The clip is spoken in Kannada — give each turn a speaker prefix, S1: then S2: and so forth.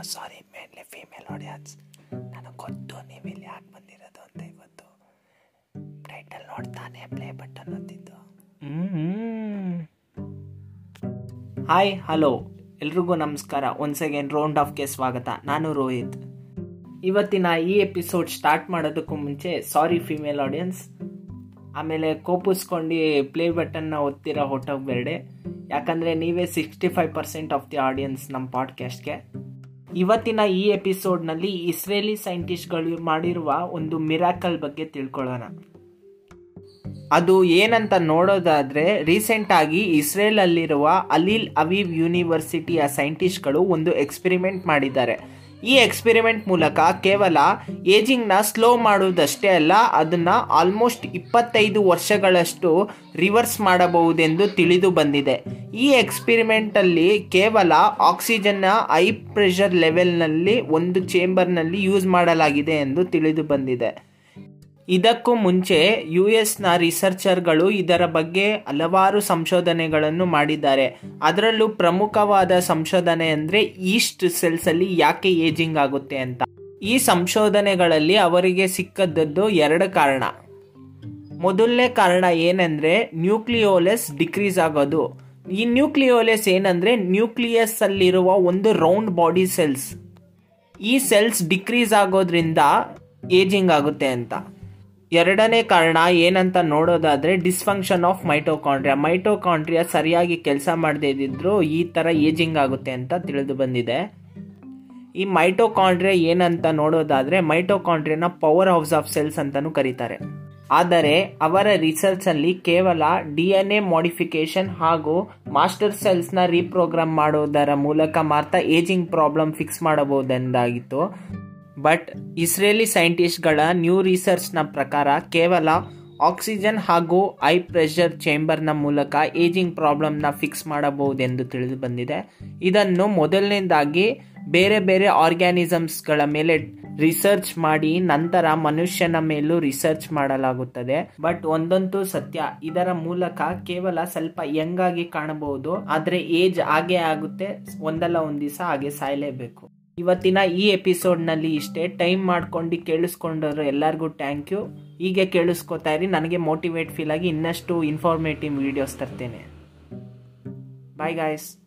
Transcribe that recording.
S1: ಸಾರಿ ಮೇನ್ಲಿ ಫೀಮೇಲ್ ಆಡಿಯನ್ಸ್ ನನಗೆ ಗೊತ್ತು, ನೀವು ಇಲ್ಲಿ ಯಾಕೆ ಬಂದಿರೋದು ಅಂತ ಇವತ್ತು. ಟೈಟಲ್ ನೋಡ್ತಾನೆ ಪ್ಲೇ ಬಟನ್ ಒತ್ತಿದ್ದು ಹಾಯ್ ಹಲೋ ಎಲ್ರಿಗೂ ನಮಸ್ಕಾರ. ಒನ್ಸ್ ಅಗೇನ್ ರೌಂಡ್ ಆಫ್ಗೆ ಸ್ವಾಗತ. ನಾನು ರೋಹಿತ್. ಇವತ್ತಿನ ಈ ಎಪಿಸೋಡ್ ಸ್ಟಾರ್ಟ್ ಮಾಡೋದಕ್ಕೂ ಮುಂಚೆ ಸಾರಿ ಫಿಮೇಲ್ ಆಡಿಯನ್ಸ್ ಆಮೇಲೆ ಕೋಪಿಸ್ಕೊಂಡು ಪ್ಲೇ ಬಟನ್ನ ಒತ್ತಿರೋ ಹೊಟ್ಟೋಗ್ಬೇಡಿ ಯಾಕಂದರೆ ನೀವೇ sixty five percent of the audience ನಮ್ಮ ಪಾಡ್ಕಾಸ್ಟ್ಗೆ ಇವತ್ತಿನ ಈ ಎಪಿಸೋಡ್ನಲ್ಲಿ ಇಸ್ರೇಲಿ ಸೈಂಟಿಸ್ಟ್ಗಳು ಮಾಡಿರುವ ಒಂದು ಮಿರಾಕಲ್ ಬಗ್ಗೆ ತಿಳ್ಕೊಳ್ಳೋಣ. ಅದು ಏನಂತ ನೋಡೋದಾದ್ರೆ ರೀಸೆಂಟ್ ಆಗಿ ಇಸ್ರೇಲ್ ಅಲ್ಲಿರುವ ಅಲೀಲ್ ಅವೀವ್ ಯೂನಿವರ್ಸಿಟಿಯ ಸೈಂಟಿಸ್ಟ್ಗಳು ಒಂದು ಎಕ್ಸ್ಪೆರಿಮೆಂಟ್ ಮಾಡಿದ್ದಾರೆ. ಈ ಎಕ್ಸ್ಪೆರಿಮೆಂಟ್ ಮೂಲಕ ಕೇವಲ ಏಜಿಂಗ್ನ ಸ್ಲೋ ಮಾಡುವುದಷ್ಟೇ ಅಲ್ಲ, ಅದನ್ನ ಆಲ್ಮೋಸ್ಟ್ ಇಪ್ಪತ್ತೈದು ವರ್ಷಗಳಷ್ಟು ರಿವರ್ಸ್ ಮಾಡಬಹುದೆಂದು ತಿಳಿದು ಬಂದಿದೆ. ಈ ಎಕ್ಸ್ಪೆರಿಮೆಂಟಲ್ಲಿ ಕೇವಲ ಆಕ್ಸಿಜನ್ನ ಐ ಪ್ರೆಷರ್ ಲೆವೆಲ್ನಲ್ಲಿ ಒಂದು ಚೇಂಬರ್ನಲ್ಲಿ ಯೂಸ್ ಮಾಡಲಾಗಿದೆ ಎಂದು ತಿಳಿದು ಬಂದಿದೆ. ಇದಕ್ಕೂ ಮುಂಚೆ ಯು ಎಸ್ನ ರಿಸರ್ಚರ್ಗಳು ಇದರ ಬಗ್ಗೆ ಹಲವಾರು ಸಂಶೋಧನೆಗಳನ್ನು ಮಾಡಿದ್ದಾರೆ. ಅದರಲ್ಲೂ ಪ್ರಮುಖವಾದ ಸಂಶೋಧನೆ ಅಂದರೆ ಈಸ್ಟ್ ಸೆಲ್ಸ್ ಅಲ್ಲಿ ಯಾಕೆ ಏಜಿಂಗ್ ಆಗುತ್ತೆ ಅಂತ. ಈ ಸಂಶೋಧನೆಗಳಲ್ಲಿ ಅವರಿಗೆ ಸಿಕ್ಕದ್ದು ಎರಡು ಕಾರಣ. ಮೊದಲನೇ ಕಾರಣ ಏನಂದ್ರೆ ನ್ಯೂಕ್ಲಿಯೋಲೆಸ್ ಡಿಕ್ರೀಸ್ ಆಗೋದು. ಈ ನ್ಯೂಕ್ಲಿಯೋಲೆಸ್ ಏನಂದ್ರೆ ನ್ಯೂಕ್ಲಿಯಸ್ ಅಲ್ಲಿರುವ ಒಂದು ರೌಂಡ್ ಬಾಡಿ ಸೆಲ್ಸ್. ಈ ಸೆಲ್ಸ್ ಡಿಕ್ರೀಸ್ ಆಗೋದ್ರಿಂದ ಏಜಿಂಗ್ ಆಗುತ್ತೆ ಅಂತ. ಎರಡನೇ ಕಾರಣ ಏನಂತ ನೋಡೋದಾದ್ರೆ ಡಿಸ್ಫಂಕ್ಷನ್ ಆಫ್ ಮೈಟೋಕಾಂಡ್ರಿಯಾ ಮೈಟೋಕಾಂಡ್ರಿಯಾ ಸರಿಯಾಗಿ ಕೆಲಸ ಮಾಡದೇ ಇದ್ದಿದ್ರು ಈ ತರ ಏಜಿಂಗ್ ಆಗುತ್ತೆ ಅಂತ ತಿಳಿದು ಬಂದಿದೆ. ಈ ಮೈಟೋಕಾಂಡ್ರಿಯಾ ಏನಂತ ನೋಡೋದಾದ್ರೆ ಮೈಟೋಕಾಂಡ್ರಿಯಾನ ಪವರ್ ಹೌಸ್ ಆಫ್ ಸೆಲ್ಸ್ ಅಂತಾನು ಕರೀತಾರೆ. ಆದರೆ ಅವರ ರಿಸರ್ಚ್ ಅಲ್ಲಿ ಕೇವಲ ಡಿ ಎನ್ ಎ ಮಾಡಿಫಿಕೇಶನ್ ಹಾಗೂ ಮಾಸ್ಟರ್ ಸೆಲ್ಸ್ನ ರೀಪ್ರೋಗ್ರಾಮ್ ಮಾಡೋದರ ಮೂಲಕ ಮಾತ್ರ ಏಜಿಂಗ್ ಪ್ರಾಬ್ಲಮ್ ಫಿಕ್ಸ್ ಮಾಡಬಹುದೆಂದಾಗಿತ್ತು. ಬಟ್ ಇಸ್ರೇಲಿ ಸೈಂಟಿಸ್ಟ್ಗಳ ನ್ಯೂ ರಿಸರ್ಚ್ನ ಪ್ರಕಾರ ಕೇವಲ ಆಕ್ಸಿಜನ್ ಹಾಗೂ ಐ ಪ್ರೆಷರ್ ಚೇಂಬರ್ನ ಮೂಲಕ ಏಜಿಂಗ್ ಪ್ರಾಬ್ಲಮ್ನ ಫಿಕ್ಸ್ ಮಾಡಬಹುದೆಂದು ತಿಳಿದು ಬಂದಿದೆ. ಇದನ್ನು ಮೊದಲನೇದಾಗಿ ಬೇರೆ ಬೇರೆ ಆರ್ಗ್ಯಾನಿಸಮ್ಸ್ಗಳ ಮೇಲೆ ರಿಸರ್ಚ್ ಮಾಡಿ ನಂತರ ಮನುಷ್ಯನ ಮೇಲೂ ರಿಸರ್ಚ್ ಮಾಡಲಾಗುತ್ತದೆ. ಬಟ್ ಒಂದಂತೂ ಸತ್ಯ, ಇದರ ಮೂಲಕ ಕೇವಲ ಸ್ವಲ್ಪ ಯಂಗ್ ಆಗಿ ಕಾಣಬಹುದು, ಆದರೆ ಏಜ್ ಹಾಗೆ ಆಗುತ್ತೆ, ಒಂದಲ್ಲ ಒಂದ್ ದಿವಸ ಹಾಗೆ ಸಾಯಲೇಬೇಕು. ಇವತ್ತಿನ ಈ ಎಪಿಸೋಡ್ನಲ್ಲಿ ಇಷ್ಟೇ ಟೈಮ್ ಮಾಡ್ಕೊಂಡು ಕೇಳಿಸ್ಕೊಂಡವ್ರು ಎಲ್ಲರಿಗೂ ಥ್ಯಾಂಕ್ ಯು ಹೀಗೆ ಕೇಳಿಸ್ಕೊತಾ ಇರಿ, ನನಗೆ ಮೋಟಿವೇಟ್ ಫೀಲ್ ಆಗಿ ಇನ್ನಷ್ಟು ಇನ್ಫಾರ್ಮೇಟಿವ್ ವಿಡಿಯೋಸ್ ತರ್ತೇನೆ. Bye guys